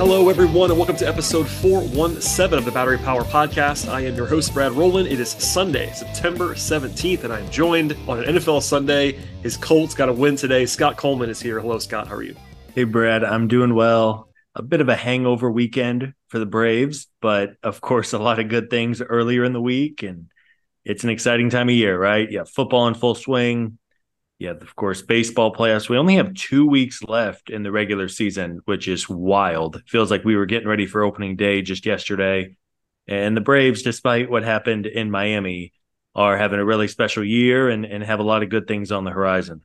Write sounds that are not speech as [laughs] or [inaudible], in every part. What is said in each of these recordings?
Hello, everyone, and welcome to episode 417 of the Battery Power Podcast. I am your host, Brad Rowland. It is Sunday, September 17th, and I'm joined on an NFL Sunday. His Colts got a win today. Scott Coleman is here. Hello, Scott. How are you? Hey, Brad. I'm doing well. A bit of a hangover weekend for the Braves, but of course, a lot of good things earlier in the week. And it's an exciting time of year, right? Yeah, football in full swing, yeah, of course, baseball playoffs. We only have two weeks left in the regular season, which is wild. Feels like we were getting ready for opening day just yesterday. And the Braves, despite what happened in Miami, are having a really special year and, and have a lot of good things on the horizon.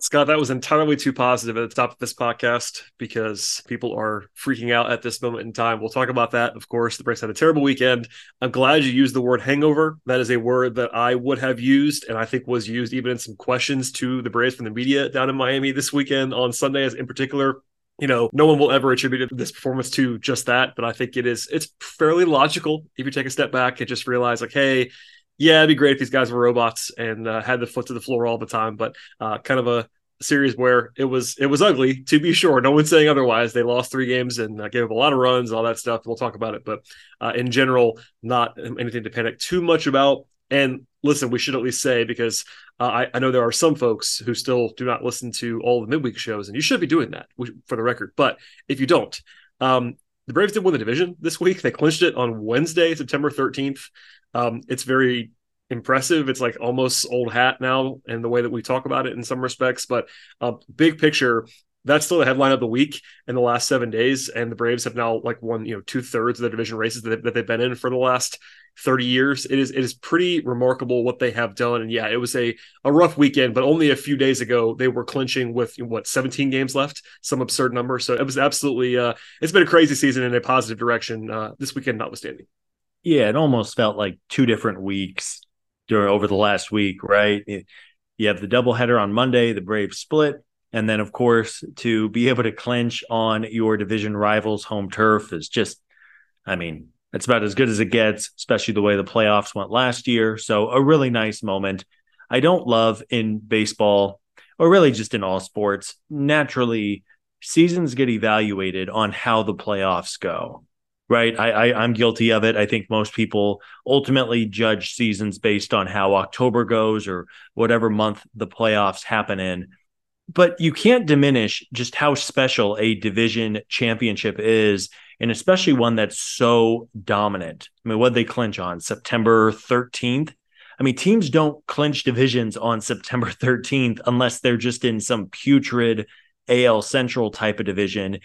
Scott, that was entirely too positive at the top of this podcast because people are freaking out at this moment in time. We'll talk about that. Of course, the Braves had a terrible weekend. I'm glad you used the word hangover. That is a word that I would have used and I think was used even in some questions to the Braves from the media down in Miami this weekend on Sunday, as in particular. You know, no one will ever attribute this performance to just that, but I think it is it's fairly logical if you take a step back and just realize like, hey, yeah, it'd be great if these guys were robots and uh, had the foot to the floor all the time, but uh, kind of a series where it was it was ugly to be sure. No one's saying otherwise. They lost three games and uh, gave up a lot of runs, all that stuff. We'll talk about it, but uh, in general, not anything to panic too much about. And listen, we should at least say because uh, I, I, know there are some folks who still do not listen to all the midweek shows, and you should be doing that for the record. But if you don't, um, the Braves did win the division this week. They clinched it on Wednesday, September 13th. Um, it's very impressive. It's like almost old hat now, in the way that we talk about it in some respects. But uh, big picture, that's still the headline of the week in the last seven days. And the Braves have now like won, you know, two thirds of the division races that, that they've been in for the last 30 years. It is it is pretty remarkable what they have done. And yeah, it was a, a rough weekend, but only a few days ago they were clinching with what 17 games left, some absurd number. So it was absolutely uh it's been a crazy season in a positive direction, uh this weekend notwithstanding. Yeah, it almost felt like two different weeks during over the last week, right? You have the doubleheader on Monday, the Braves split, and then of course to be able to clinch on your division rivals' home turf is just, I mean, it's about as good as it gets, especially the way the playoffs went last year. So a really nice moment. I don't love in baseball, or really just in all sports, naturally seasons get evaluated on how the playoffs go right? I, I I'm guilty of it. I think most people ultimately judge seasons based on how October goes or whatever month the playoffs happen in. But you can't diminish just how special a division championship is, and especially one that's so dominant. I mean, what they clinch on September 13th? I mean, teams don't clinch divisions on September 13th unless they're just in some putrid AL Central type of division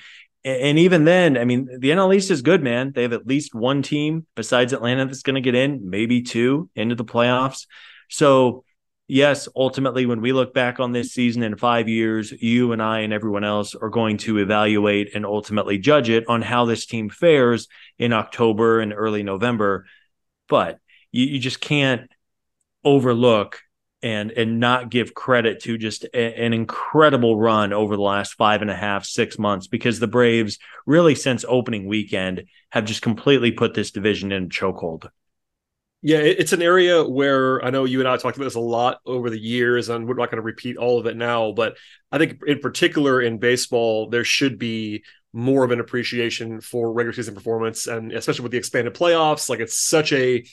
and even then, I mean, the NL East is good, man. They have at least one team besides Atlanta that's going to get in, maybe two into the playoffs. So, yes, ultimately, when we look back on this season in five years, you and I and everyone else are going to evaluate and ultimately judge it on how this team fares in October and early November. But you, you just can't overlook and and not give credit to just a, an incredible run over the last five and a half six months because the Braves really since opening weekend have just completely put this division in chokehold. Yeah, it's an area where I know you and I talked about this a lot over the years, and we're not going to repeat all of it now. But I think, in particular, in baseball, there should be more of an appreciation for regular season performance, and especially with the expanded playoffs. Like it's such a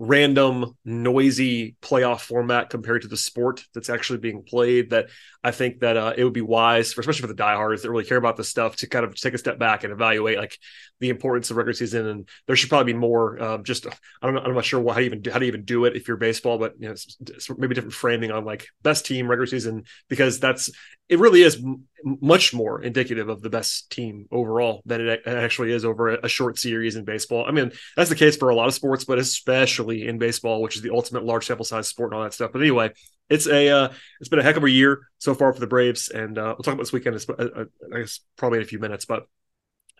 random noisy playoff format compared to the sport that's actually being played that i think that uh, it would be wise for especially for the diehards that really care about this stuff to kind of take a step back and evaluate like the importance of regular season. And there should probably be more uh, just i don't know i'm not sure what, how to even do, how to even do it if you're baseball but you know it's, it's maybe different framing on like best team regular season because that's it really is m- much more indicative of the best team overall than it actually is over a, a short series in baseball i mean that's the case for a lot of sports but especially especially in baseball, which is the ultimate large sample size sport and all that stuff. But anyway, it's a uh, it's been a heck of a year so far for the Braves, and uh, we'll talk about this weekend. Uh, uh, I guess probably in a few minutes, but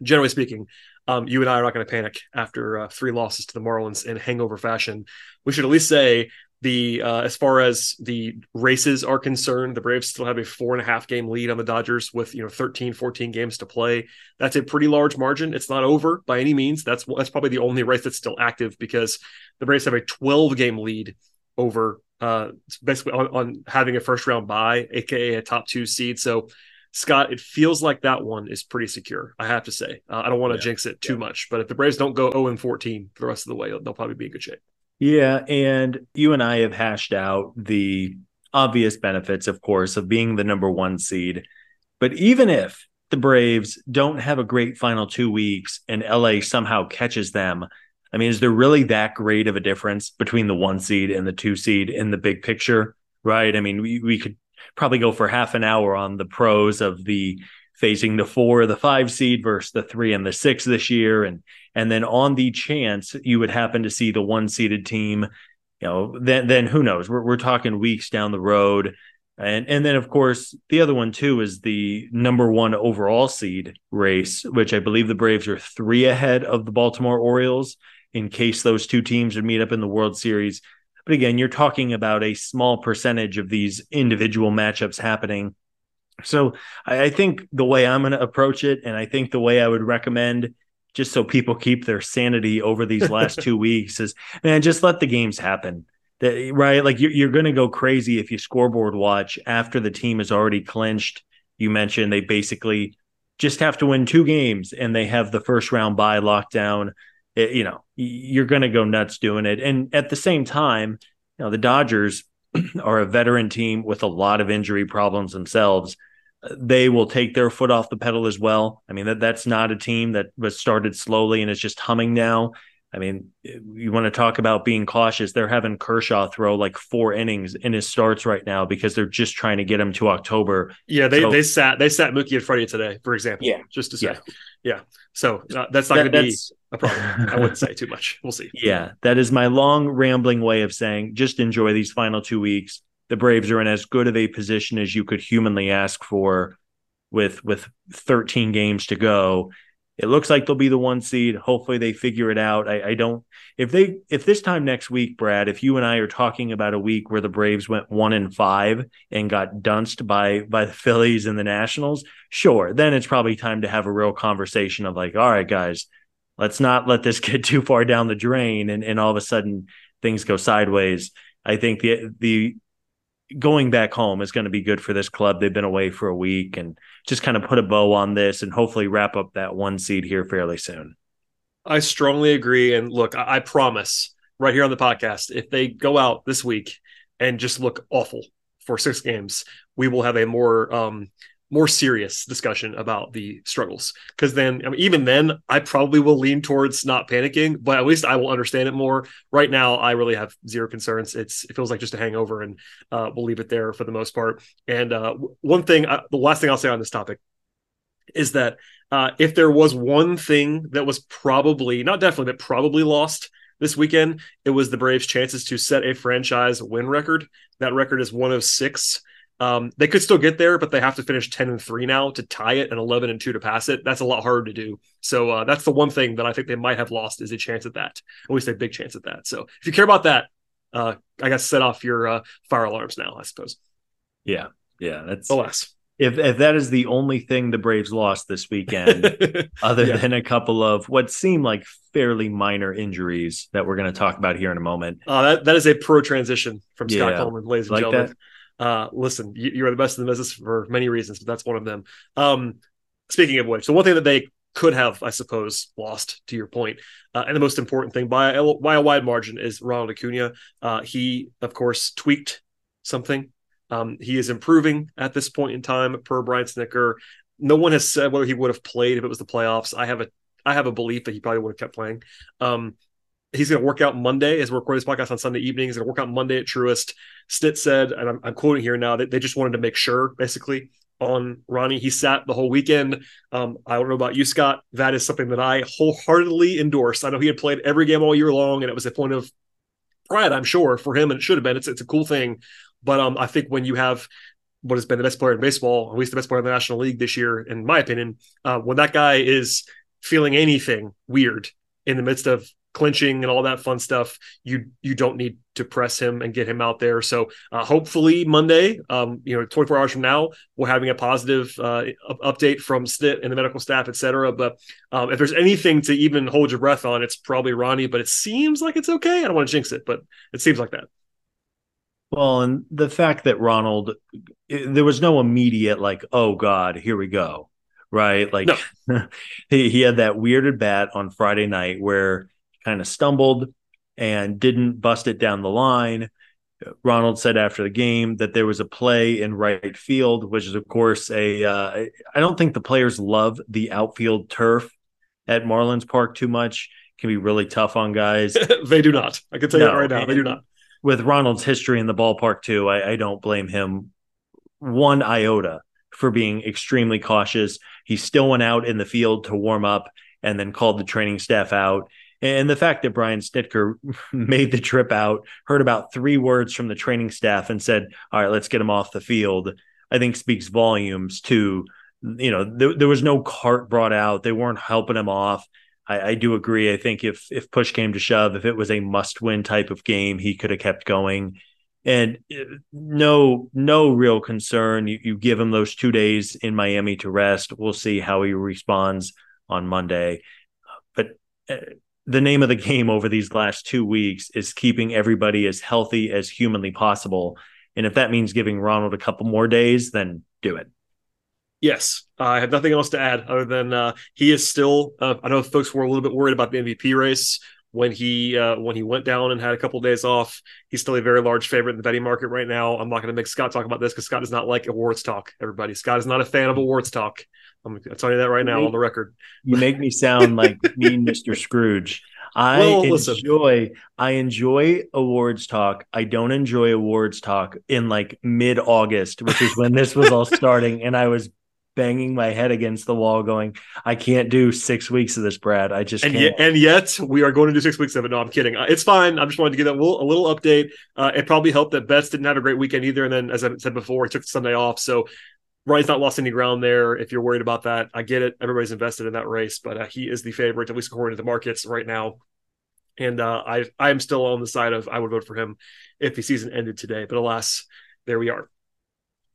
generally speaking, um, you and I are not going to panic after uh, three losses to the Marlins in hangover fashion. We should at least say the uh, as far as the races are concerned the braves still have a four and a half game lead on the dodgers with you know 13 14 games to play that's a pretty large margin it's not over by any means that's that's probably the only race that's still active because the braves have a 12 game lead over uh basically on, on having a first round bye aka a top two seed so Scott, it feels like that one is pretty secure. I have to say, uh, I don't want to yeah. jinx it too yeah. much, but if the Braves don't go 0 and 14 for the rest of the way, they'll probably be in good shape. Yeah. And you and I have hashed out the obvious benefits, of course, of being the number one seed. But even if the Braves don't have a great final two weeks and LA somehow catches them, I mean, is there really that great of a difference between the one seed and the two seed in the big picture? Right. I mean, we, we could probably go for half an hour on the pros of the facing the four, the five seed versus the three and the six this year. And and then on the chance you would happen to see the one seeded team, you know, then then who knows? We're we're talking weeks down the road. And and then of course the other one too is the number one overall seed race, which I believe the Braves are three ahead of the Baltimore Orioles in case those two teams would meet up in the World Series. But again, you're talking about a small percentage of these individual matchups happening. So I think the way I'm going to approach it, and I think the way I would recommend just so people keep their sanity over these last [laughs] two weeks is man just let the games happen. That, right? Like you're, you're going to go crazy if you scoreboard watch after the team is already clinched. You mentioned they basically just have to win two games and they have the first round bye lockdown. it, eh, you know you're going to go nuts doing it. And at the same time you know the dodgers [clears throat] are a veteran team with a lot of injury problems themselves they will take their foot off the pedal as well. I mean, that that's not a team that was started slowly and is just humming now. I mean, you want to talk about being cautious. They're having Kershaw throw like four innings in his starts right now because they're just trying to get him to October. Yeah, they, so, they sat they sat Mookie and Freddie today, for example. Yeah, just to say, yeah. yeah. So uh, that's not that, going to be a problem. I wouldn't say too much. We'll see. [laughs] Yeah, that is my long rambling way of saying just enjoy these final two weeks the Braves are in as good of a position as you could humanly ask for with with 13 games to go. It looks like they'll be the one seed. Hopefully they figure it out. I, I don't if they if this time next week, Brad, if you and I are talking about a week where the Braves went one and five and got dunced by by the Phillies and the Nationals, sure, then it's probably time to have a real conversation of like, all right, guys, let's not let this [laughs] get too far down the drain and, and all of a sudden things go sideways. I think the the going back home is going to be good for this club. They've been away for a week and just kind of put a bow on this and hopefully wrap up that one seed here fairly soon. I strongly agree. And look, I, I promise right here on the podcast, if they go out this week and just look awful for six games, we will have a more um, more serious discussion about the struggles. Because then, I mean, even then, I probably will lean towards not panicking, but at least I will understand it more. Right now, I really have zero concerns. It's it feels like just a hangover, and uh, we'll leave it there for the most part. And uh, one thing, uh, the last thing I'll say on this topic is that uh, if there was one thing that was probably not definitely, but probably lost this weekend, it was the Braves' chances to set a franchise win record. That record is one of six. Um, they could still get there, but they have to finish 10 and 3 now to tie it and 11 and 2 to pass it. That's a lot harder to do. So uh, that's the one thing that I think they might have lost is a chance at that, at least a big chance at that. So if you care about that, uh, I guess set off your uh, fire alarms now, I suppose. Yeah. Yeah. That's alas. If, if that is the only thing the Braves lost this weekend, [laughs] other yeah. than a couple of what seem like fairly minor injuries that we're going to talk about here in a moment. Uh, that, that is a pro transition from Scott yeah. Coleman, ladies and like gentlemen. That? Uh, listen, you, you, are the best in the business for many reasons, but that's one of them. Um, speaking of which, the one thing that they could have, I suppose, lost to your point. Uh, and the most important thing by a, by a wide margin is Ronald Acuna. Uh, he, of course, tweaked something. Um, he is improving at this point in time, per Brian Snitker. No one has said whether he would have played if it was the playoffs. I have a I have a belief that he probably would have kept playing. Um, he's going to work out Monday as we're recording this podcast on Sunday evening. He's going to work out Monday at Truist. Snit said, and I'm, I'm quoting here now, that they just wanted to make sure, basically, on Ronnie. He sat the whole weekend. Um, I don't know about you, Scott. That is something that I wholeheartedly endorse. I know he had played every game all year long, and it was a point of pride, I'm sure, for him, and it should have been. It's it's a cool thing. But um, I think when you have what has been the best player in baseball, at least the best player in the National League this year, in my opinion, uh, when that guy is feeling anything weird in the midst of clinching and all that fun stuff, you you don't need to press him and get him out there. So uh, hopefully Monday, um, you know, 24 hours from now, we're having a positive uh, update from SNIT and the medical staff, et cetera. But um, if there's anything to even hold your breath on, it's probably Ronnie. But it seems like it's okay. I don't want to jinx it, but it seems like that. Well, and the fact that Ronald, there was no immediate like, oh God, here we go, right? Like no. [laughs] he, he had that weirded bat on Friday night where kind of stumbled and didn't bust it down the line. Ronald said after the game that there was a play in right field, which is of course a. Uh, I don't think the players love the outfield turf at Marlins Park too much. It can be really tough on guys. [laughs] they do not. I can tell no, you that right now. They do not. With Ronald's history in the ballpark too, I, I don't blame him one iota for being extremely cautious. He still went out in the field to warm up and then called the training staff out and the fact that Brian Snitker [laughs] made the trip out, heard about three words from the training staff, and said, "All right, let's get him off the field," I think speaks volumes to you know there, there was no cart brought out. They weren't helping him off. I, I, do agree. I think if if push came to shove, if it was a must win type of game, he could have kept going. And uh, no, no real concern. You, you give him those two days in Miami to rest. We'll see how he responds on Monday. But uh, the name of the game over these last two weeks is keeping everybody as healthy as humanly possible. And if that means giving Ronald a couple more days, then do it. Yes, I have nothing else to add other than uh, he is still. Uh, I know folks were a little bit worried about the MVP race when he uh, when he went down and had a couple of days off. He's still a very large favorite in the betting market right now. I'm not going to make Scott talk about this because Scott does not like awards talk. Everybody, Scott is not a fan of awards talk. I'm telling you that right now on the record. You make me sound like mean [laughs] Mr. Scrooge. I well, enjoy listen. I enjoy awards talk. I don't enjoy awards talk in like mid August, which is when this was all starting, and I was banging my head against the wall, going, "I can't do six weeks of this, Brad. I just and can't." Yet, and yet we are going to do six weeks of it. No, I'm kidding. Uh, it's fine. I just wanted to give that a little, a little update. Uh, it probably helped that Betts didn't have a great weekend either, and then as I said before, he took Sunday off, so Ryan's not lost any ground there. If you're worried about that, I get it. Everybody's invested in that race, but uh, he is the favorite, at least according to the markets right now. And uh, I I am still on the side of I would vote for him if the season ended today. But alas, there we are.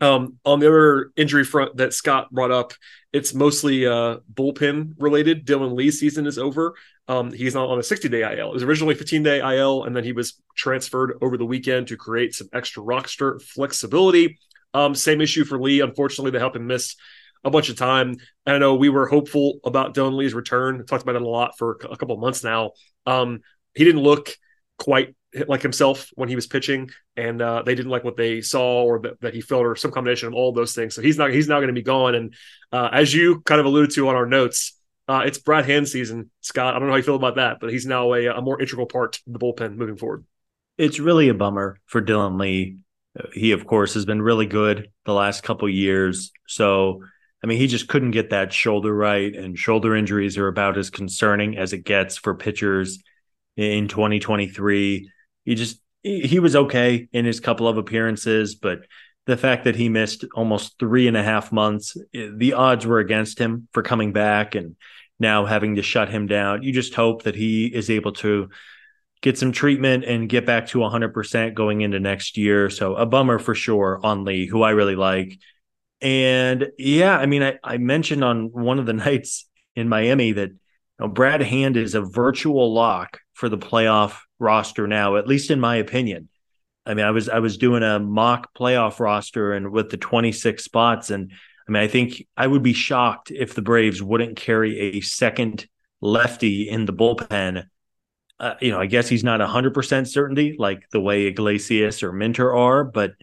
Um, on the other injury front that Scott brought up, it's mostly uh, bullpen related. Dylan Lee's season is over. Um, he's not on a 60 day IL. It was originally 15 day IL, and then he was transferred over the weekend to create some extra roster flexibility. Um, same issue for Lee. Unfortunately, they helped him miss a bunch of time. I know we were hopeful about Dylan Lee's return. We talked about it a lot for a couple months now. Um, he didn't look quite like himself when he was pitching, and uh, they didn't like what they saw or that, that, he felt or some combination of all those things. So he's not he's not going to be gone. And uh, as you kind of alluded to on our notes, uh, it's Brad Hand season, Scott. I don't know how you feel about that, but he's now a, a more integral part of the bullpen moving forward. It's really a bummer for Dylan Lee he, of course, has been really good the last couple years. So, I mean, he just couldn't get that shoulder right, and shoulder injuries are about as concerning as it gets for pitchers in 2023. He just he was okay in his couple of appearances, but the fact that he missed almost three and a half months, eh, the odds were against him for coming back and now having to shut him down. You just hope that he is able to get some treatment and get back to 100% going into next year. So a bummer for sure on Lee, who I really like. And yeah, I mean, I, I mentioned on one of the [laughs] nights in Miami that you know, Brad Hand is a virtual lock for the playoff roster now, at least in my opinion. I mean, I was I was doing a mock playoff roster and with the 26 spots, and I mean, I think I would be shocked if the Braves wouldn't carry a second lefty in the bullpen. Uh, you know, I guess he's not 100% certainty like the way Iglesias or Minter are, but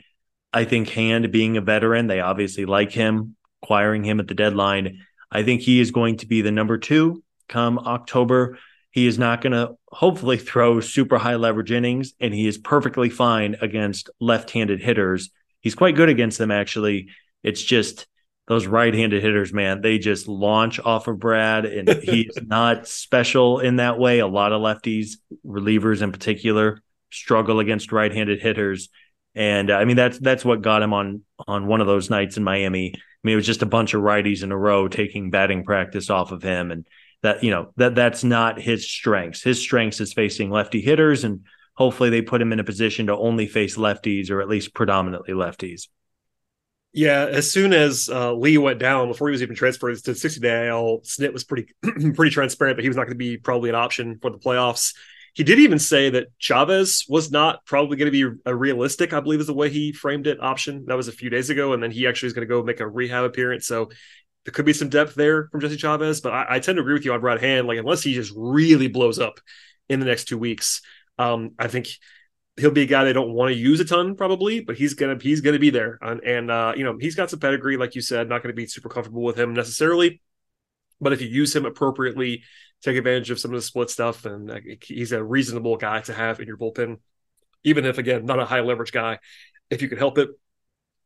I think Hand being a veteran, they obviously like him, acquiring him at the deadline. I think he is going to be the number two come October. He is not going to hopefully throw super high leverage innings, and he is perfectly fine against left handed hitters. He's quite good against them, actually. It's just those right-handed hitters, man, they just launch off of Brad, and he's [laughs] not special in that way. A lot of lefties, relievers in particular, struggle against right-handed hitters, and uh, I mean that's that's what got him on on one of those nights in Miami. I mean, it was just a bunch of righties in a row taking batting practice off of him, and that you know that that's not his strengths. His strengths is facing lefty hitters, and hopefully they put him in a position to only face lefties or at least predominantly lefties. Yeah, as soon as uh, Lee went down, before he was even transferred to 60 day Snit was pretty [clears throat] pretty transparent that he was not going to be probably an option for the playoffs. He did even say that Chavez was not probably going to be a realistic, I believe is the way he framed it, option. That was a few days ago. And then he actually is going to go make a rehab appearance. So there could be some depth there from Jesse Chavez. But I, I tend to agree with you on Brad Hand. Like, unless he just really blows up in the next two weeks, um, I think he'll be a guy they don't want to use a ton probably, but he's gonna he's gonna be there. And, and uh, you know he's got some pedigree, like you said. Not going to be super comfortable with him necessarily, but if you use him appropriately, take advantage of some of the split stuff, and uh, he's a reasonable guy to have in your bullpen. Even if again not a high leverage guy, if you could help it.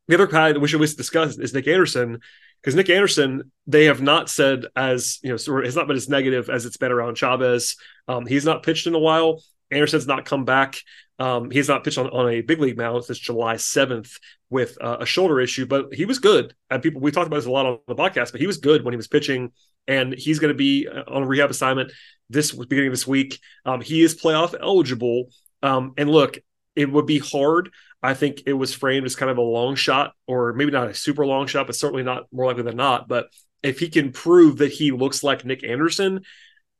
The other guy that we should always discuss is Nick Anderson, because Nick Anderson, they have not said as you know, has not been as negative as it's been around Chavez. Um, he's not pitched in a while. Anderson's not come back. Um, he's not pitched on, on a big league mound since July 7th with uh, a shoulder issue, but he was good. And people, we talked about this a lot on the podcast, but he was good when he was pitching, and he's going to be uh, on a rehab assignment this beginning of this week. Um, he is playoff eligible. Um, and look, it would be hard. I think it was framed as kind of a long shot, or maybe not a super long shot, but certainly not more likely than not. But if he can prove that he looks like Nick Anderson,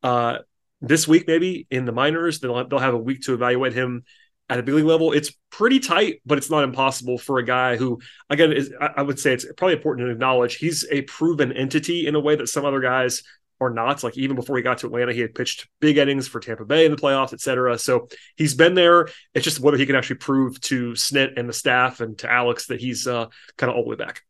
uh, this week, maybe in the minors, they'll they'll have a week to evaluate him at a big league level. It's pretty tight, but it's not impossible for a guy who, again, is I would say it's probably important to acknowledge he's a proven entity in a way that some other guys are not. Like even before he got to Atlanta, he had pitched big innings for Tampa Bay in the playoffs, et cetera. So he's been there. It's just whether he can actually prove to Snit and the staff and to Alex that he's uh, kind of all the way back.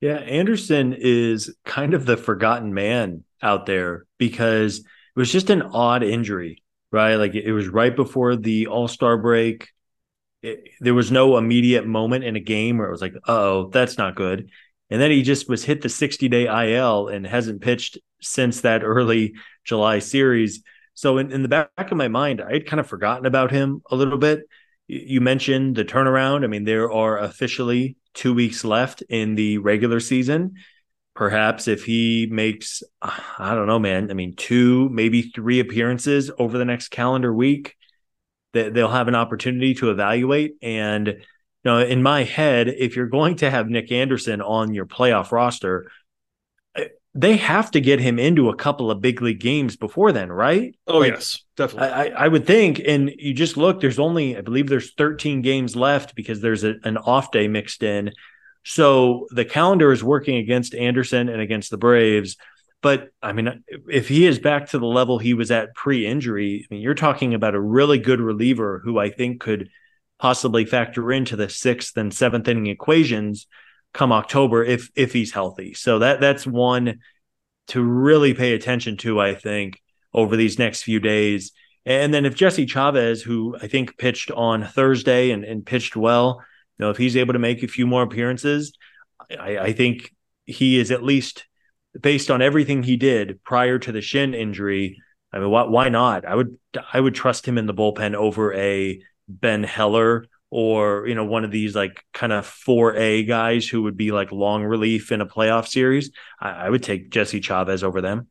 Yeah, Anderson is kind of the forgotten man out there because it was just an odd injury, right? Like it was right before the All Star break. It, there was no immediate moment in a game where it was like, oh, that's not good. And then he just was hit the 60 day IL and hasn't pitched since that early July series. So in, in the back of my mind, I'd kind of forgotten about him a little bit. You mentioned the turnaround. I mean, there are officially two weeks left in the regular season. Perhaps if he makes, I don't know, man, I mean, two, maybe three appearances over the next calendar week, that they'll have an opportunity to evaluate. And, know, in my head, if you're going to have Nick Anderson on your playoff roster, eh, they have to get him into a couple of big league games before then, right? Oh like, yes, definitely. I, I, would think, and you just look. There's only, I believe, there's 13 games left because there's a, an off day mixed in. So the calendar is working against Anderson and against the Braves. But I mean, if he is back to the level he was at pre-injury, I mean, you're talking about a really good reliever who I think could possibly factor into the sixth and seventh inning equations come October if if he's healthy. So that that's one to really pay attention to, I think, over these next few days. And then if Jesse Chavez, who I think pitched on Thursday and, and pitched well, you know, if he's able to make a few more appearances, I, I think he is at least based on everything he did prior to the shin injury. I mean, why, why not? I would I would trust him in the bullpen over a Ben Heller or you know one of these like kind of 4A guys who would be like long relief in a playoff series, I, I would take Jesse Chavez over them.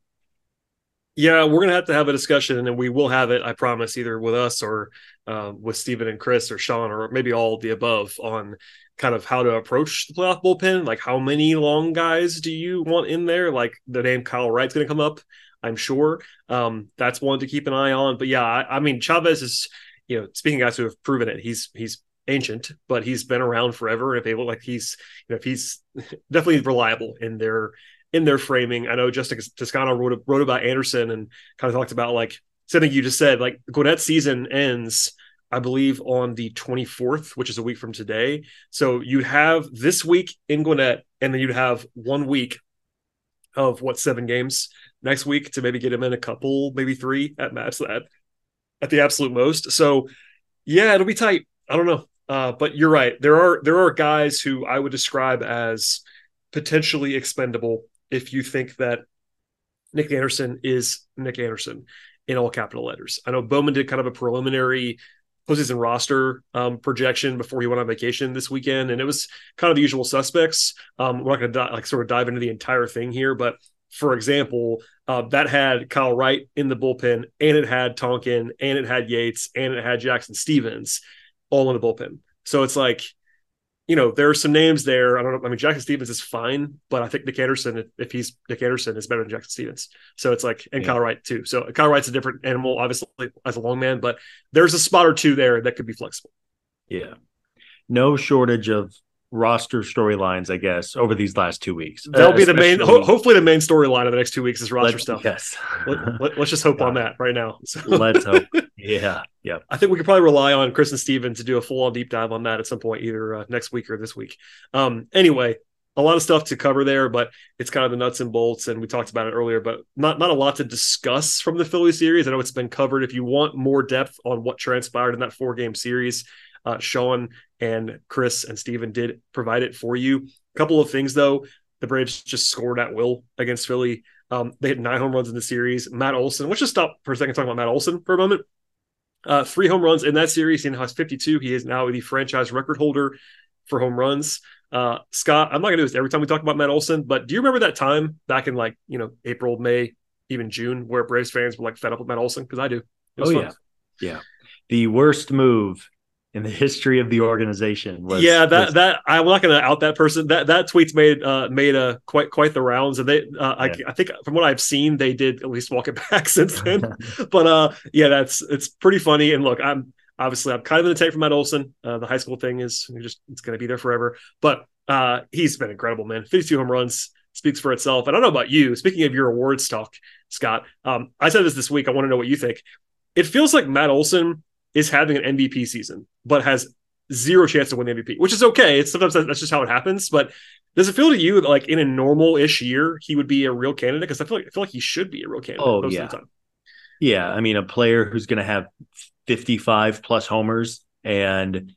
Yeah, we're gonna have to have a discussion, and we will have it. I promise, either with us or um, with Stephen and Chris or Sean or maybe all the above on kind of how to approach the playoff bullpen. Like, how many long guys do you want in there? Like the name Kyle Wright's gonna come up. I'm sure. Um, that's one to keep an eye on. But yeah, I, I mean, Chavez is, you know, speaking guys who have proven it, he's he's ancient, but he's been around forever. And if look like he's, you know, if he's [laughs] definitely reliable in their in their framing. I know Justin Toscano wrote wrote about Anderson and kind of talked about like something you just said. Like Gwinnett season ends, I believe, on the 24th, which is a week from today. So you have this week in Gwinnett, and then you'd have one week of what seven games next week to maybe get him in a couple, maybe three at max at at the absolute most. So yeah, it'll be tight. I don't know. Uh, but you're right. There are there are guys who I would describe as potentially expendable if you think that Nick Anderson is Nick Anderson in all capital letters. I know Bowman did kind of a preliminary postseason roster um, projection before he went on vacation this weekend, and it was kind of the usual suspects. Um, we're not going to like sort of dive into the entire thing here, but for example, uh, that had Kyle Wright in the bullpen, and it had Tonkin, and it had Yates, and it had Jackson Stephens, all in the bullpen. So it's like you know, there are some names there. I don't know. I mean, Jackson Stephens is fine, but I think Nick Anderson, if he's Nick Anderson, is better than Jackson Stephens. So it's like, and yeah. Kyle Wright too. So Kyle Wright's a different animal, obviously, as a long man, but there's a spot or two there that could be flexible. Yeah. No shortage of roster storylines, I guess, over these last two weeks. That'll uh, be the main. Ho- hopefully, the main storyline of the next two weeks is roster stuff. Yes. let, us just hope on that right now. [laughs] So. let's hope. [laughs] Yeah. Yeah. I think we could probably rely on Chris and Steven to do a full on deep dive on that at some point, either uh, next week or this week. Um. Anyway. A lot of stuff to cover there, but it's kind of the nuts and bolts, and we talked about it earlier. But not not a lot to discuss from the Philly series. I know it's been covered. If you want more depth on what transpired in that four game series, uh, Sean and Chris and Steven did provide it for you. A couple of things though, the Braves just scored at will against Philly. Um, they hit nine home runs in the series. Matt Olson, let's just stop for a second talking about Matt Olson for a moment. Uh, three home runs in that series. He now has 52. He is now the franchise record holder for home runs. Uh, Scott, I'm not going to do this every time we talk about Matt Olson, but do you remember that time back in like, you know, April, May, even June, where Braves fans were like fed up with Matt Olson? Because I do. Oh, fun. yeah. Yeah. The worst move in the history of the organization. Was, yeah, that was, that I'm not going to out that person. That that tweet's made uh, made a quite quite the rounds, and they uh, yeah. I, I think from what I've seen, they did at least walk it [laughs] back since then. [laughs] but uh, yeah, that's it's pretty funny. And look, I'm obviously I'm kind of in the take from Matt Olson. Uh, the high school thing is just it's going to be there forever. But uh, he's been incredible, man. 52 home runs speaks for itself. And I don't know about you. Speaking of your awards talk, Scott, um, I said this this week. I want to know what you think. It feels like Matt Olson is having an MVP season, but has zero chance to win the MVP, which is okay. It's sometimes that's just how it happens. But does it feel to you that like in a normal ish year he would be a real candidate? Because I feel like I feel like he should be a real candidate. Oh yeah, yeah. I mean, a player who's going to have fifty five plus homers and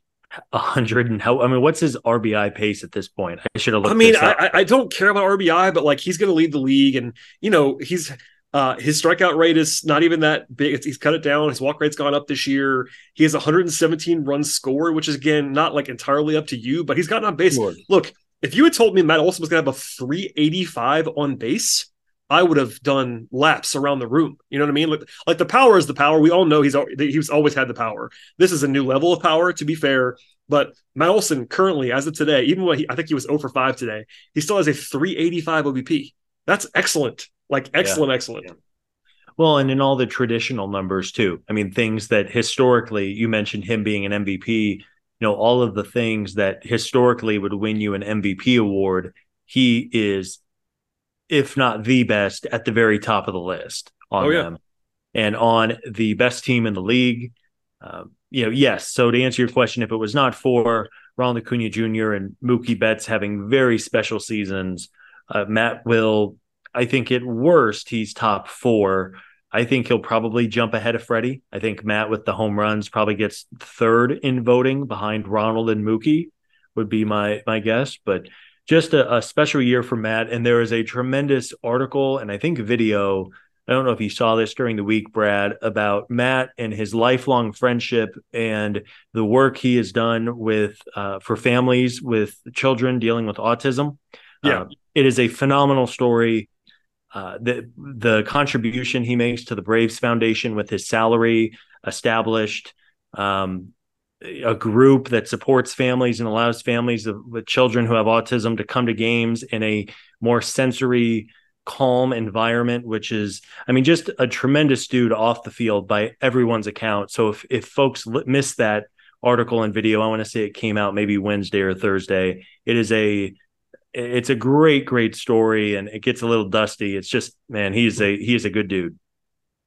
a hundred and how I mean, what's his RBI pace at this point? I should have looked. I mean, I, I, don't care about RBI, but like he's going to lead the league, and you know he's uh, his strikeout rate is not even that big. He's cut it down. His walk rate's gone up this year. He has 117 runs scored, which is again not like entirely up to you, but he's gotten on base. Lord. Look, if you had told me Matt Olson was going to have a 385 on base, I would have done laps around the room. You know what I mean? Like, like the power is the power. We all know he's he's always had the power. This is a new level of power, to be fair. But Matt Olson currently, as of today, even when he, I think he was 0 for 5 today, he still has a 385 OBP. That's excellent. Like excellent, yeah. excellent. Yeah. Well, and in all the traditional numbers too. I mean, things that historically you mentioned him being an MVP, you know, all of the things that historically would win you an MVP award, he is, if not the best, at the very top of the list on oh, yeah. them. And on the best team in the league. Um, you know, yes. So to answer your question, if it was not for Ronald Acuna Jr. and Mookie Betts having very special seasons, uh, Matt will I think at worst he's top four. I think he'll probably jump ahead of Freddie. I think Matt with the home runs probably gets third in voting behind Ronald and Mookie would be my my guess. But just a, a special year for Matt. And there is a tremendous article and I think video. I don't know if you saw this during the week, Brad, about Matt and his lifelong friendship and the work he has done with uh, for families with children dealing with autism. Yeah, uh, it is a phenomenal story. Uh, the the contribution he makes to the Braves Foundation with his salary established um, a group that supports families and allows families of, with children who have autism to come to games in a more sensory calm environment which is i mean just a tremendous dude off the field by everyone's account so if if folks miss that article and video. I want to say it came out maybe Wednesday or Thursday. It is a it's a great great story and it gets a little dusty. It's just man, he's a he is a good dude.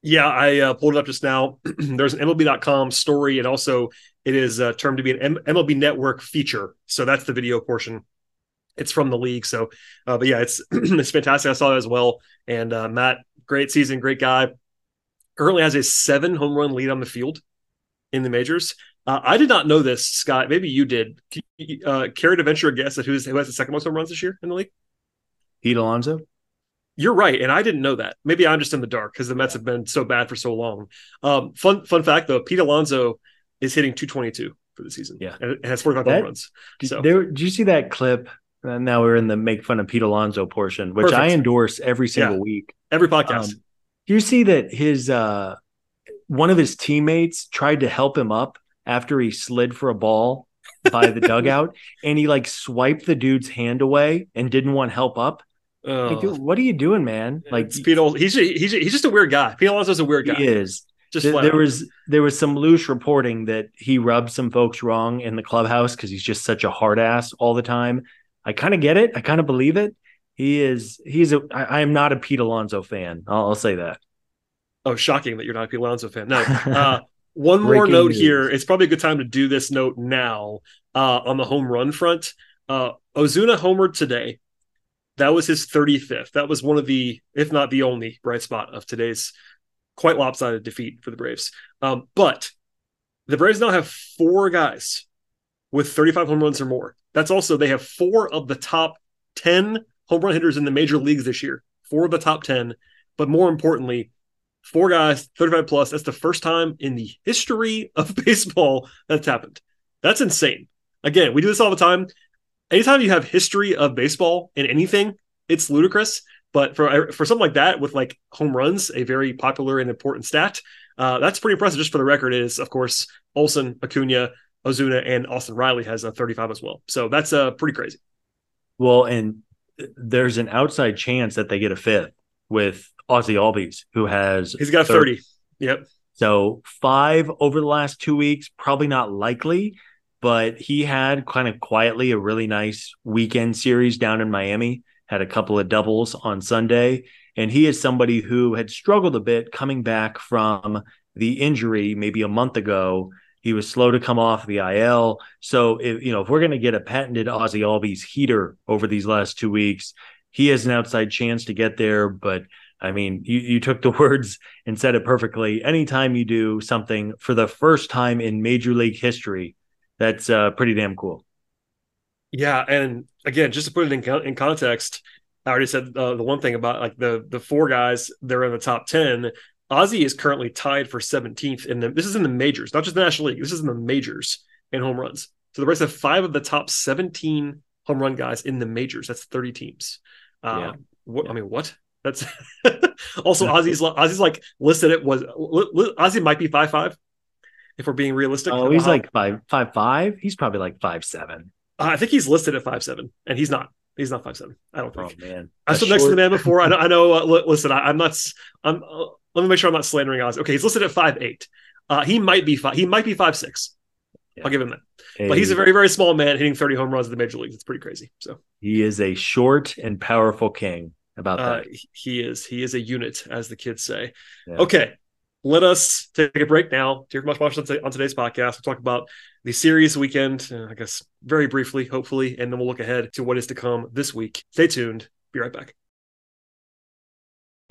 Yeah, I uh, pulled it up just now. [clears throat] There's an MLB.com story, and also it is uh, termed to be an M- MLB Network feature. So that's the video portion. It's from the league. So, uh, but yeah, it's [clears throat] it's fantastic. I saw that as well. And uh, Matt, great season, great guy. Currently has a seven home run lead on the field in the majors. Uh, I did not know this, Scott. Maybe you did. Uh, care to venture a guess at who's, who has the second most home runs this year in the league? Pete Alonso. You're right, and I didn't know that. Maybe I'm just in the dark because the Mets have been so bad for so long. Um, fun fun fact though, Pete Alonso is hitting 222 for the season. Yeah, and has 45 that, home runs. So. There, did you see that clip? Uh, now we're in the make fun of Pete Alonso portion, which Perfect. I endorse every single yeah. week, every podcast. Um, do you see that his uh, one of his teammates tried to help him up after he slid for a ball by the [laughs] dugout, and he like swiped the dude's hand away and didn't want help up. Like, dude, what are you doing, man? Like Pete, he's he's he's just a weird guy. Pete Alonso's a weird guy. He is. Just there, there was there was some loose reporting that he rubbed some folks wrong in the clubhouse because he's just such a hard ass all the time. I kind of get it. I kind of believe it. He is. He's a. I, I am not a Pete Alonso fan. I'll, I'll, say that. Oh, shocking that you're not a Pete Alonso fan. No. [laughs] Uh, one more note news. here. It's probably a good time to do this note now. Uh, on the home run front, uh, Ozuna homered today. That was his 35th. That was one of the, if not the only, bright spot of today's quite lopsided defeat for the Braves. Um, but the Braves now have four guys with 35 home runs or more. That's also, they have four of the top 10 home run hitters in the major leagues this year, four of the top 10. But more importantly, four guys, 35 plus. That's the first time in the history of [laughs] baseball that's happened. That's insane. Again, we do this all the time anytime you have history of baseball in anything, it's ludicrous. But for for something like that, with like home runs, a very popular and important stat, uh, that's pretty impressive. Just for the record, is of course Olson, Acuna, Ozuna, and Austin Riley has a 35 as well. So that's uh, pretty crazy. Well, and there's an outside chance that they get a fifth with Ozzy Albies, who has he's got 30. 30. Yep. So five over the last two weeks, probably not likely but he had kind of quietly a really nice weekend series down in Miami, had a couple of doubles on Sunday. And he is somebody who had struggled a bit coming back from the injury maybe a month ago. He was slow to come off the IL. So, if, you know, if we're going to get a patented Ozzy Albies heater over these last two weeks, he has an outside chance to get there. But I mean, you, you took the [laughs] words and said it perfectly. Anytime you do something for the first time in Major League history, that's uh, pretty damn cool. Yeah, and again, just to put it in, in context, I already said uh, the one thing about like the the four guys they're in the top ten. Ozzy is currently tied for 17th in the. This is in the majors, not just the National League. This is in the majors in home runs. So the Braves have five of the top 17 home run guys in the majors. That's 30 teams. Uh, yeah. What, yeah. I mean, what? That's [laughs] also Ozzy's. Ozzy's like listed. It was Ozzy might be five five if we're being realistic. Oh, he's uh, like five five five. He's probably like five seven. Uh, I think he's listed at five seven, and he's not. He's not five seven. I don't think. Oh man, I stood next to the man before. I know. I know uh, listen, I, am not. I'm. Uh, let me make sure I'm not slandering Ozzy. Okay, he's listed at five eight. Uh, he might be five. He might be five six. Yeah. I'll give him that. Hey. But he's a very very small man hitting 30 home runs in the major leagues. It's pretty crazy. So he is a short and powerful king. About uh, that, he is. He is a unit, as the kids say. Yeah. Okay, let us take a break now. Dear much watch on today's podcast. We'll talk about the series weekend, uh, I guess, very briefly, hopefully, and then we'll look ahead to what is to come this week. Stay tuned. Be right back.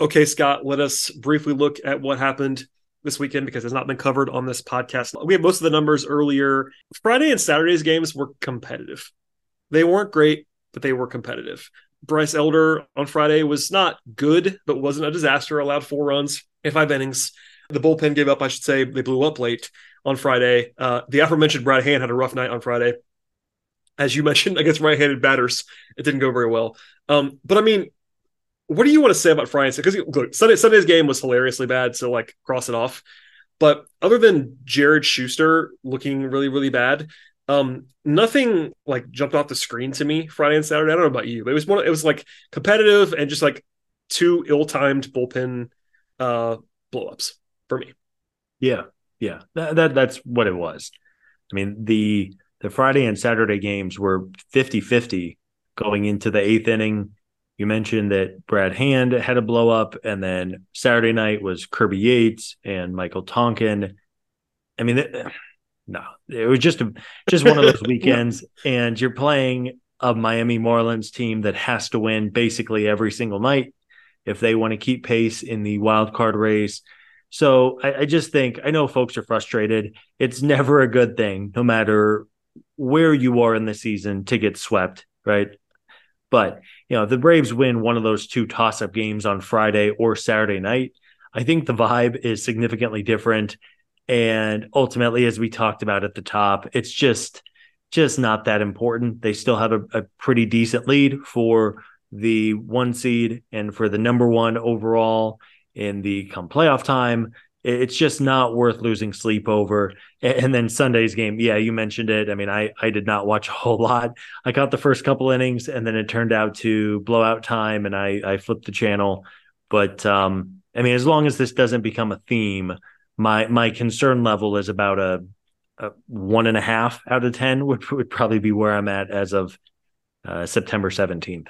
Okay, Scott, let us briefly look at what happened this weekend because it's not been covered on this podcast. We had most of the numbers earlier. Friday and Saturday's games were competitive. They weren't great, but they were competitive. Bryce Elder on Friday was not good, but wasn't a disaster. Allowed four runs in five innings. The bullpen gave up, I should say. They blew up late on Friday. Uh, the aforementioned Brad Hand had a rough night on Friday. As you [laughs] mentioned, against right handed batters, it didn't go very well. Um, but I mean, what do you want to say about Friday? Because look, Sunday, Sunday's game was hilariously bad, so like cross it off. But other than Jared Shuster looking really, really bad, um, nothing like jumped off the screen to me Friday and Saturday. I don't know about you, but it was one. It was like competitive and just like two ill-timed bullpen uh blowups for me. Yeah, yeah, that, that that's what it was. I mean, the the Friday and Saturday games were 50-50 going into the eighth inning. You mentioned that Brad Hand had a blow up, and then Saturday night was Kirby Yates and Michael Tonkin. I mean, no, it was just a, just one of those [laughs] weekends, and you're playing a Miami Marlins team that has to win basically every single night if they want to keep pace in the wild card race. So I, I, just think I know folks are frustrated. It's never a good thing, no matter where you are in the season, to get swept, right? But you know, the Braves win one of those two toss-up games on Friday or Saturday night. I think the vibe is significantly different. And ultimately, as we talked about at the top, it's just just not that important. They still have a, a pretty decent lead for the one seed and for the number one overall in the come playoff time. It's just not worth losing sleep over. And then Sunday's game, yeah, you mentioned it. I mean, I I did not watch a whole lot. I caught the first couple innings, and then it turned out to blowout time, and I I flipped the channel. But um, I mean, as long as this doesn't become a theme, my my concern level is about a, a one and a half out of ten would would probably be where I'm at as of uh, September seventeenth.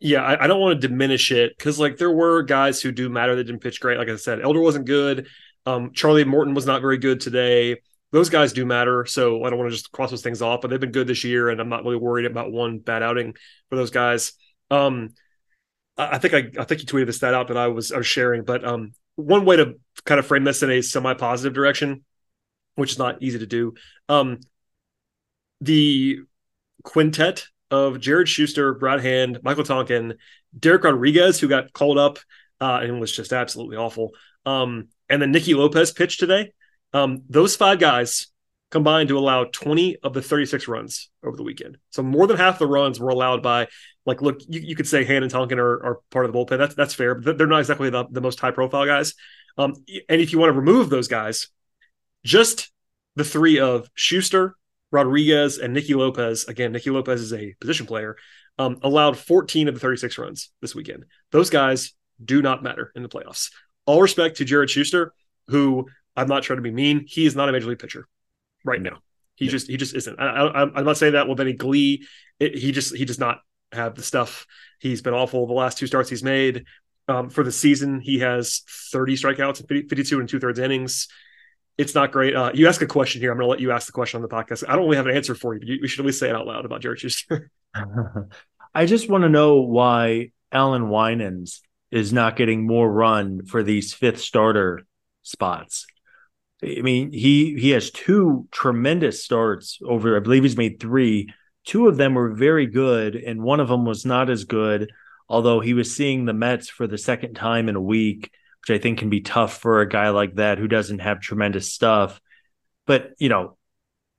Yeah, I, I, don't want to diminish it because like there were guys who do matter that didn't pitch great. Like I said, Elder wasn't good. Um, Charlie Morton was not very good today. Those guys do matter, so I don't want to just cross those things off. But they've been good this year, and I'm not really worried about one bad outing for those guys. Um, I, think I, I think you tweeted this stat out that I was I was sharing, but um, one way to kind of frame this in a semi-positive direction, which is not easy to do. Um, the quintet of Jared Shuster, Brad Hand, Michael Tonkin, Dereck Rodriguez, who got called up uh, and was just absolutely awful. Um, and then Nicky Lopez pitched today. Um, those five guys combined to allow 20 of the 36 runs over the weekend. So more than half the runs were allowed by, like, look, you, you could say Hand and Tonkin are, are part of the bullpen. That's that's fair, but they're not exactly the, the most high profile guys. Um, and if you want to remove those guys, just the three of Shuster, Rodriguez, and Nicky Lopez. Again, Nicky Lopez is a position player. Um, allowed 14 of the 36 runs this weekend. Those guys do not matter in the playoffs. All respect to Jared Shuster, who I'm not trying to be mean. He is not a major league pitcher right now. He yeah. just he just isn't. I, am not saying that with any glee. It, he just he does not have the stuff. He's been awful the last two starts he's made. Um, for the season, he has 30 strikeouts, 52 and two thirds innings it's not great. Uh, you ask a question here. I'm going to let you ask the question on the podcast. I don't really have an answer for you. But you we should at least say it out loud about Jared Shuster. [laughs] I just want to know why Allan Winans is not getting more run for these fifth starter spots. I mean, he he has two tremendous starts over. I believe he's made three. Two of them were very good, and one of them was not as good. Although he was seeing the Mets for the second time in a week which I think can be tough for a guy like that who doesn't have tremendous stuff. But you know,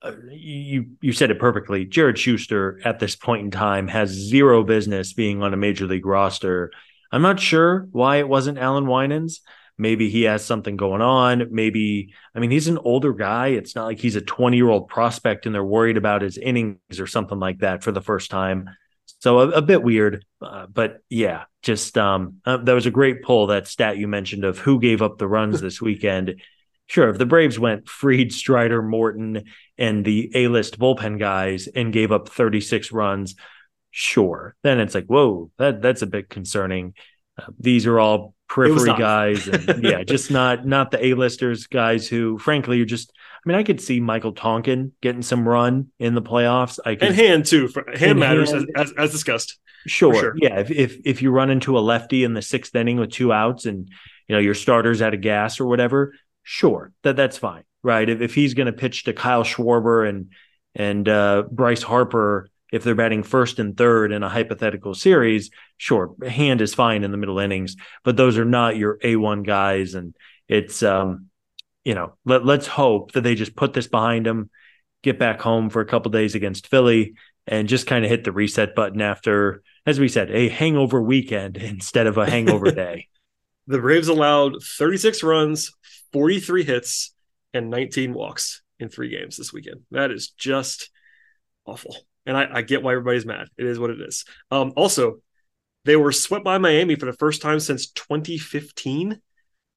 uh, you you said it perfectly. Jared Shuster at this point in time has zero business being on a major league roster. I'm not sure why it wasn't Allan Winans. Maybe he has something going on. Maybe I mean he's an older guy. It's not like he's a 20 year old prospect and they're worried about his innings or something like that for the first time. So a, a bit weird, uh, but yeah, just um, uh, that was a great poll. That stat you mentioned of who gave up the runs [laughs] this weekend. Sure, if the Braves went Fried, Strider, Morton, and the A-list bullpen guys and gave up 36 runs, sure, then it's like, whoa, that that's a bit concerning. Uh, these are all periphery guys, and yeah, [laughs] just not not the A-listers guys who, frankly, are just I mean, I could see Michael Tonkin getting some run in the playoffs. I could, and hand too. For, hand matters hand, as, as, as discussed. Sure. sure. Yeah. If, if if you run into a lefty in the sixth inning with two outs and you know your starter's out of gas or whatever, sure, that that's fine, right? If if he's going to pitch to Kyle Schwarber and and uh, Bryce Harper, if they're batting first and third in a hypothetical series, sure, hand is fine in the middle innings, but those are not your A one guys, and it's um you know, let, let's hope that they just put this behind them, get back home for a couple days against Philly, and just kind of hit the reset button after, as we said, a hangover weekend [laughs] instead of a hangover day. [laughs] The Braves allowed 36 runs, 43 hits, and 19 walks in three games this weekend. That is just awful. And I, I get why everybody's mad. It is what it is. Um, also, they were swept by Miami for the first time since 2015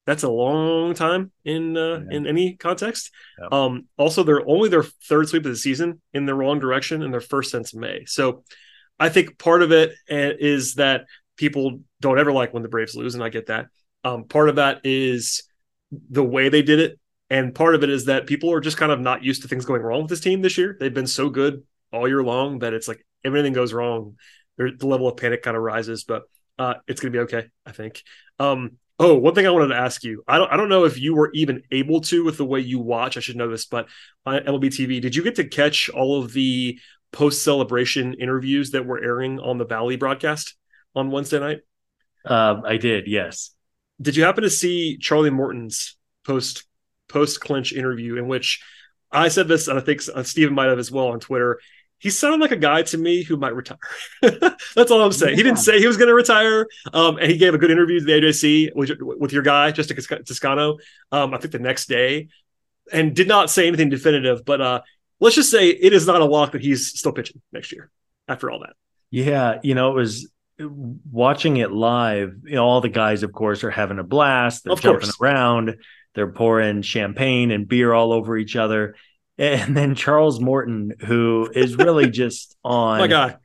That's a long time in uh, Yeah. in any context. Yeah. Um, also, they're only their third sweep of the season in the wrong direction and their first since May. So, I think part of it uh, that people don't ever like when the Braves lose, and I get that. Um, part of that is the way they did it, and part of it is that people are just kind of not used to things going wrong with this team this year. They've been so good all year long that it's like if anything goes wrong, the level of panic kind of rises. But uh, it's going to be okay, I think. Um, oh, one thing I wanted to ask you, I don't, I don't know if you were even able to with the way you watch. I should know this, but on MLB TV, did you get to catch all of the post celebration interviews that were airing on the Bally broadcast on Wednesday night? Uh, I did, yes. Did you happen to see Charlie Morton's post post clinch interview in which I said this, and I think uh, Steven might have as well on Twitter. He sounded like a guy to me who might retire. [laughs] That's all I'm saying. He didn't say he was going to retire, um, and he gave a good interview to the AJC with, with your guy, Justin Tos- Toscano. Um, I think the next day, and did not say anything definitive. But uh, let's just say it is not a lock that he's still pitching next year. After all that, Yeah, you know, it was watching it live. You know, all the guys, of course, are having a blast. They're Of jumping course. around. They're pouring champagne and beer all over each other. And then Charles Morton, who is really [laughs] just on my guy.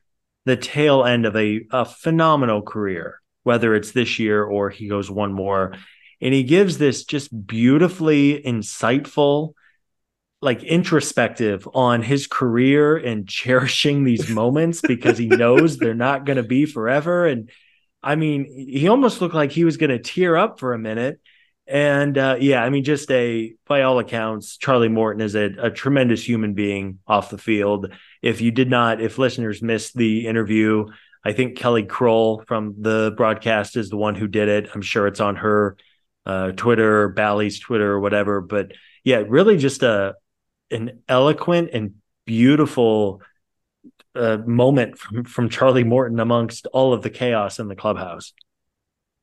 the tail end of a, a phenomenal career, whether it's this year or he goes one more. And he gives this just beautifully insightful, like introspective on his career and [laughs] cherishing these moments because he knows they're not going to be forever. And I mean, he almost looked like he was going to tear up for a minute. And uh, yeah, I mean, just a by all accounts, Charlie Morton is a, a tremendous human being off the field. If you did not, if listeners missed the interview, I think Kelly Crull from the broadcast is the one who did it. I'm sure it's on her uh, Twitter, Bally's Twitter, or whatever. But yeah, really just a an eloquent and beautiful uh, moment from from Charlie Morton amongst all of the chaos in the clubhouse.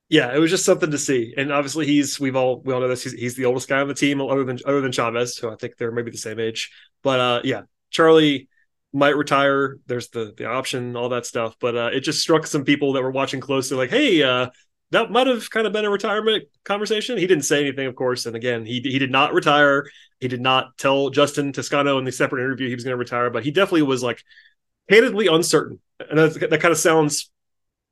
Yeah, it was just something to see. And obviously, he's we've all we all know this. He's, he's the oldest guy on the team, other than other than Chavez, who I think they're maybe the same age. But uh, yeah, Charlie might retire. There's the the option, all that stuff. But uh, it just struck some people that were watching closely, like, hey, uh, that might have kind of been a retirement conversation. He didn't say anything, of course. And again, he he did not retire. He did not tell Justin Toscano in the separate interview he was going to retire, but he definitely was like candidly uncertain. And that, that kind of sounds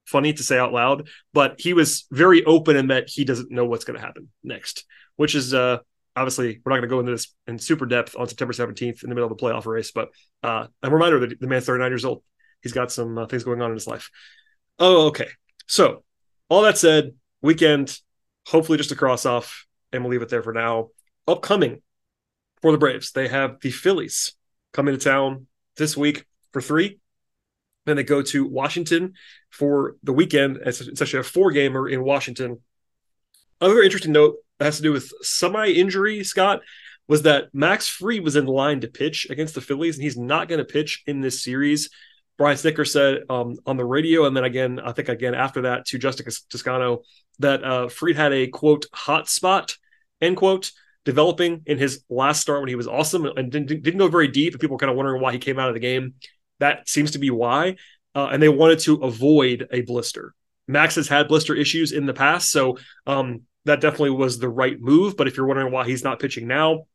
funny to say out loud, but he was very open in that he doesn't know what's going to happen next, which is uh, obviously we're not going to go into this in super depth on September 17th in the middle of the playoff race, but uh, a reminder that the man's 39 years old. He's got some uh, things going on in his life. Oh, okay. So, all that said, weekend, hopefully just a cross off, and we'll leave it there for now. Upcoming for the Braves, they have the Phillies coming to town this week for three. Then they go to Washington for the weekend. It's, it's actually a four gamer in Washington. Another interesting note that has to do with semi injury, Scott, was that Max Fried was in line to pitch against the Phillies, and he's not going to pitch in this series. Brian Snitker said um, on the radio, and then again, I think again after that to Justin Toscano, that uh, Fried had a quote hot spot end quote developing in his last start when he was awesome and didn't, didn't go very deep. And people were kind of wondering why he came out of the game. That seems to be why. Uh, and they wanted to avoid a blister. Max has had blister issues in the past, so um, that definitely was the right move. But if you're wondering why he's not pitching now,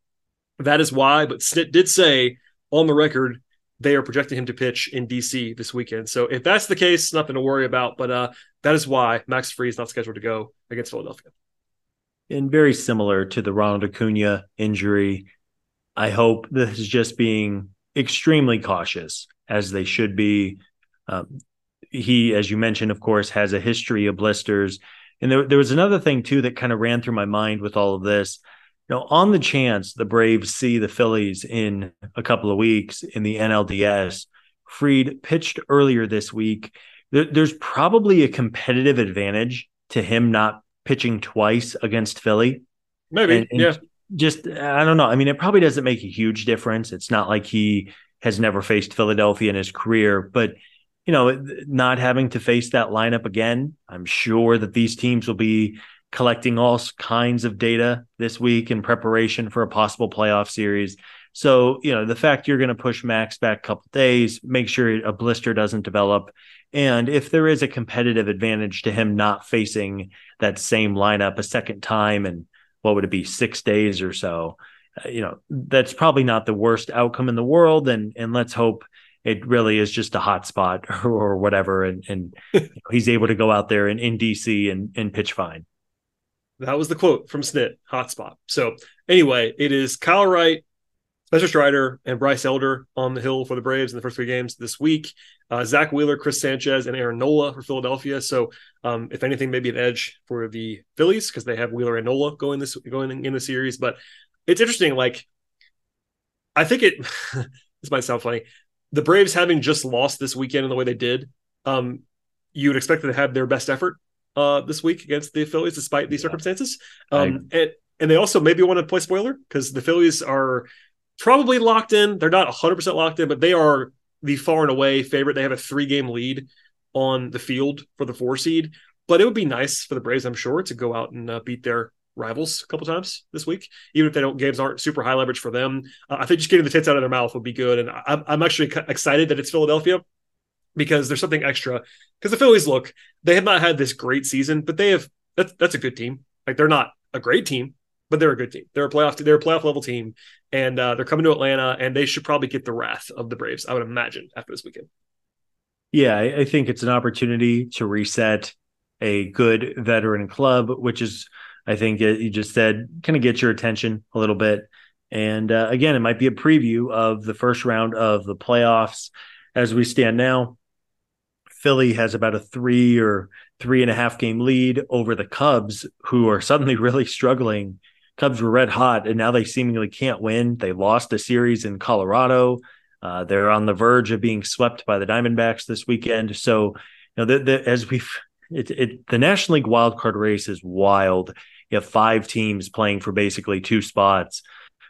that is why. But Snit did say on the record they are projecting him to pitch in DC this weekend. So if that's the case, nothing to worry about. But uh, that is why Max Fried is not scheduled to go against Philadelphia. and very similar to the Ronald Acuna injury. I hope this is just being extremely cautious, as they should be. Um, he, as you mentioned, of course, has a history of blisters. And there, there was another thing too that kind of ran through my mind with all of this. You know, on the chance the Braves see the Phillies in a couple of weeks in the NLDS, Fried pitched earlier this week. There, there's probably a competitive advantage to him not pitching twice against Philly. Maybe, And- and yeah. Just I don't know. I mean, it probably doesn't make a huge difference. It's not like he has never faced Philadelphia in his career, but you know, not having to face that lineup again, I'm sure that these teams will be collecting all kinds of data this week in preparation for a possible playoff series. So, you know, the fact you're going to push Max back a couple days, make sure a blister doesn't develop. And if there is a competitive advantage to him not facing that same lineup a second time and what would it be, six days or so, you know, that's probably not the worst outcome in the world. And and let's hope it really is just a hot spot [laughs] or, or whatever. And, and [laughs] you know, he's able to go out there in, in DC and, and pitch fine. That was the quote from Snit, hotspot. So anyway, it is Kyle Wright, Spencer Strider, and Bryce Elder on the hill for the Braves in the first three games this week. Uh, Zack Wheeler, Chris Sanchez, and Aaron Nola for Philadelphia. So um, if anything, maybe an edge for the Phillies because they have Wheeler and Nola going this going in the series. But it's interesting. Like I think it. [laughs] this might sound funny. The Braves having just lost this weekend in the way they did, um, you would expect them to have their best effort uh, this week against the Phillies, despite these yeah. circumstances. Um, I... and and they also maybe want to play spoiler because the Phillies are probably locked in. They're not 100 percent locked in, but they are the far and away favorite. They have a three game lead on the field for the four seed. But it would be nice for the Braves, I'm sure, to go out and uh, beat their rivals a couple times this week, even if they don't games aren't super high leverage for them. Uh, I think just getting the tits out of their mouth would be good, and I'm, I'm actually excited that it's Philadelphia because there's something extra. Because the Phillies look, they have not had this great season, but they have that's that's a good team. Like they're not a great team, but they're a good team. They're a playoff they're a playoff level team, and uh, they're coming to Atlanta, and they should probably get the wrath of the Braves. I would imagine after this weekend. Yeah, I, I think it's an opportunity to reset a good veteran club, which is I think it, you just said kind of get your attention a little bit. And uh, again, it might be a preview of the first round of the playoffs as we stand now. Philly has about a three or three and a half game lead over the Cubs, who are suddenly [laughs] really struggling. Cubs were red hot, and now they seemingly can't win. They lost a series in Colorado. Uh, they're on the verge of being swept by the Diamondbacks this weekend. So, you know, the, the, as we've it, it, the National League wildcard race is wild. You have five teams playing for basically two spots.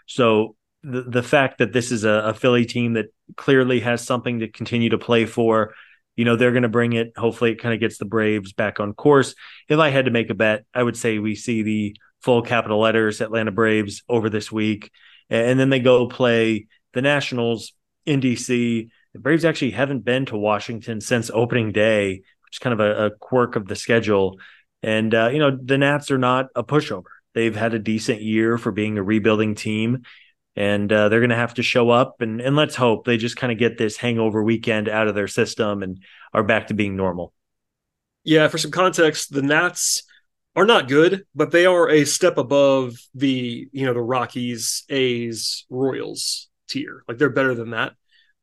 So the the fact that this is a, a Philly team that clearly has something to continue to play for, you know, they're going to bring it. Hopefully, it kind of gets the Braves back on course. If I had to make a bet, I would say we see the full capital letters Atlanta Braves over this week, and then they go play the Nationals in DC. The Braves actually haven't been to Washington since opening day, which is kind of a, a quirk of the schedule. And uh, you know, the Nats are not a pushover. They've had a decent year for being a rebuilding team, and uh, they're going to have to show up. And and let's hope they just kind of get this hangover weekend out of their system and are back to being normal. Yeah, for some context, the Nats are not good, but they are a step above the you know the Rockies, A's, Royals tier. Like they're better than that.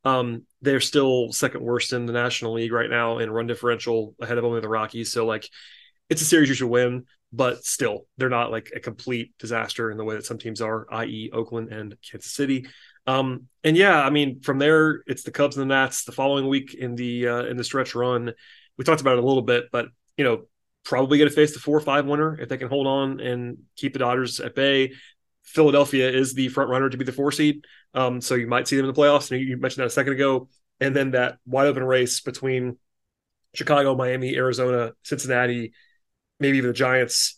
Um, they're still second worst in the National League right now in run differential, ahead of only the Rockies. So like it's a series you should win, but still, they're not like a complete disaster in the way that some teams are, i.e., Oakland and Kansas City. Um, and yeah, I mean, from there, it's the Cubs and the Nats. The following week in the uh, in the stretch run, we talked about it a little bit, but you know, probably going to face the four or five winner if they can hold on and keep the Dodgers at bay. Philadelphia is the front runner to be the four seed, um, so you might see them in the playoffs. And you mentioned that a second ago, and then that wide open race between Chicago, Miami, Arizona, Cincinnati, maybe even the Giants,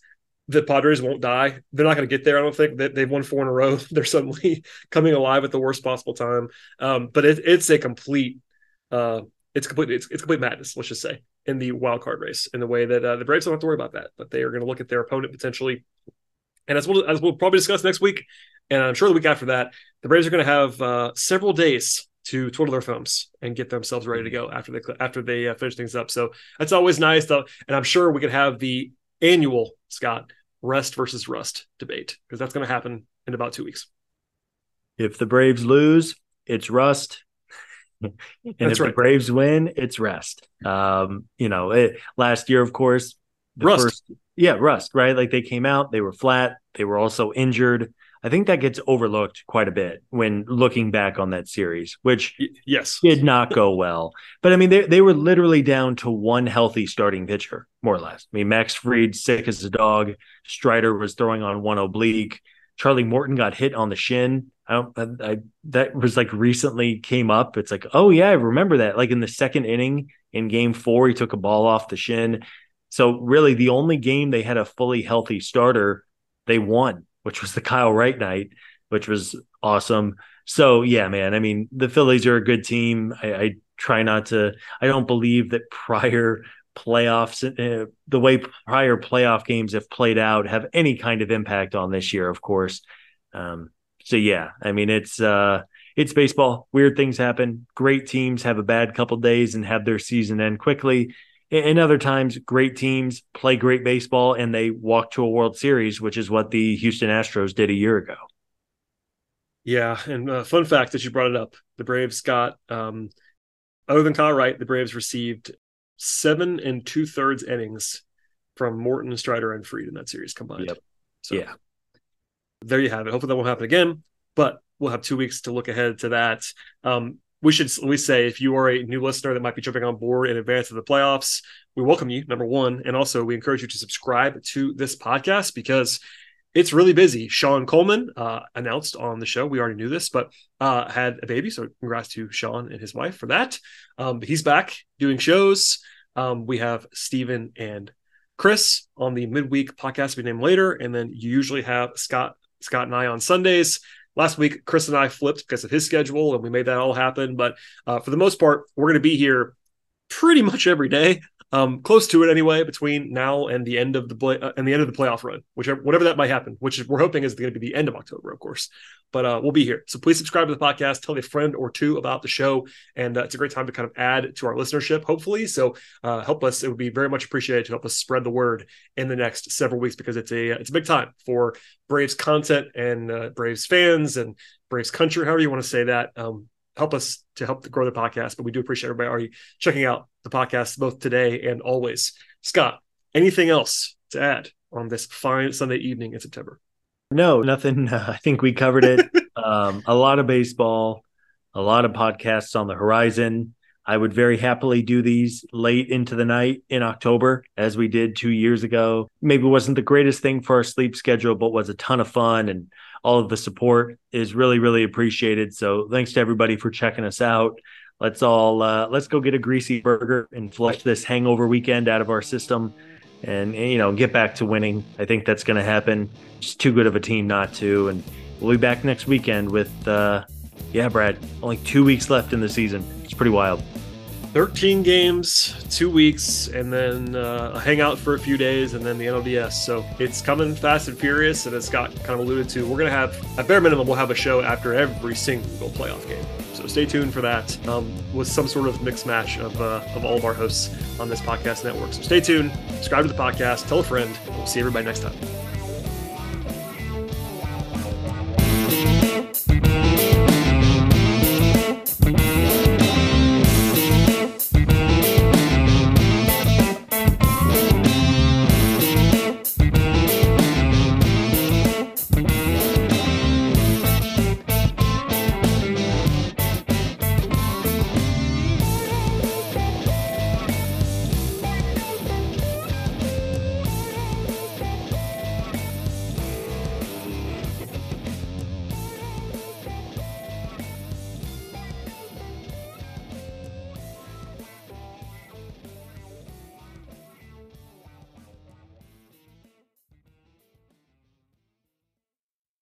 the Padres won't die. They're not going to get there. I don't think that they've won four in a row. [laughs] They're suddenly [laughs] coming alive at the worst possible time. Um, but it, it's a complete, uh, it's complete, it's, it's complete madness. Let's just say in the wild card race in the way that uh, the Braves don't have to worry about that, but they are going to look at their opponent potentially. And as we'll, as we'll probably discuss next week, and I'm sure the week after that, the Braves are going to have uh, several days to twiddle their thumbs and get themselves ready to go after they after they uh, finish things up. So that's always nice, though, and I'm sure we could have the annual Scott rest versus rust debate because that's going to happen in about two weeks. If the Braves lose, it's rust. [laughs] and that's if right. the Braves win, it's rest. Um, you know, it, last year, of course, rust. First, yeah, rust, right? Like they came out, they were flat, they were also injured. I think that gets overlooked quite a bit when looking back on that series, which yes did not go well. But I mean, they they were literally down to one healthy starting pitcher, more or less. I mean, Max Fried sick as a dog. Strider was throwing on one oblique. Charlie Morton got hit on the shin. I don't. I, I, that was like recently came up. It's like, oh yeah, I remember that. Like in the second inning in Game Four, he took a ball off the shin. So really, the only game they had a fully healthy starter, they won which was the Kyle Wright night. which was awesome. So yeah, man. I mean, the Phillies are a good team. I, I try not to. I don't believe that prior playoffs, uh, the way prior playoff games have played out, have any kind of impact on this year. Of course. Um, so yeah, I mean, it's uh, it's baseball. Weird things happen. Great teams have a bad couple days and have their season end quickly. And other times, great teams play great baseball and they walk to a World Series, which is what the Houston Astros did a year ago. Yeah, and uh, fun fact that you brought it up: the Braves got, um, other than Kyle Wright, the Braves received seven and two thirds innings from Morton, Strider, and Fried in that series combined. Yep. So, yeah, there you have it. Hopefully that won't happen again, but we'll have two weeks to look ahead to that. Um, we should at least say if you are a new listener that might be jumping on board in advance of the playoffs, we welcome you, number one. And also, we encourage you to subscribe to this podcast because it's really busy. Sean Coleman uh, announced on the show, we already knew this, but uh, had a baby. So, congrats to Sean and his wife for that. Um, he's back doing shows. Um, we have Stephen and Chris on the midweek podcast we name later. And then you usually have Scott, Scott and I on Sundays last week chris and i flipped because of his schedule and we made that all happen but uh, for the most part we're going to be here pretty much every day um, close to it anyway between now and the end of the play uh, and the end of the playoff run, whichever whatever that might happen, which we're hoping is going to be the end of October, of course. But uh, we'll be here, so please subscribe to the podcast, tell a friend or two about the show, and uh, it's a great time to kind of add to our listenership, hopefully. So uh, help us; it would be very much appreciated to help us spread the word in the next several weeks because it's a it's a big time for Braves content and uh, Braves fans and Braves country, however you want to say that. Um, help us to help grow the podcast. But we do appreciate everybody already checking out the podcast both today and always. Scott, anything else to add on this fine Sunday evening in September? No, nothing. Uh, [laughs] I think we covered it. [laughs] um, a lot of baseball, a lot of podcasts on the horizon. I would very happily do these late into the night in October, as we did two years ago. Maybe wasn't the greatest thing for our sleep schedule, but was a ton of fun and all of the support is really really appreciated. So thanks to everybody for checking us out. Let's all uh, let's go get a greasy burger and flush this hangover weekend out of our system and, you know get back to winning. I think that's going to happen. Just too good of a team not to. And we'll be back next weekend with uh yeah brad only two weeks left in the season. It's pretty wild 13 games, two weeks, and then uh, a hangout for a few days, and then the NLDS. So it's coming fast and furious, and as Scott kind of alluded to, we're going to have, at bare minimum, we'll have a show after every single playoff game. So stay tuned for that um, with some sort of mix match of, uh, of all of our hosts on this podcast network. So stay tuned, subscribe to the podcast, tell a friend, we'll see everybody next time.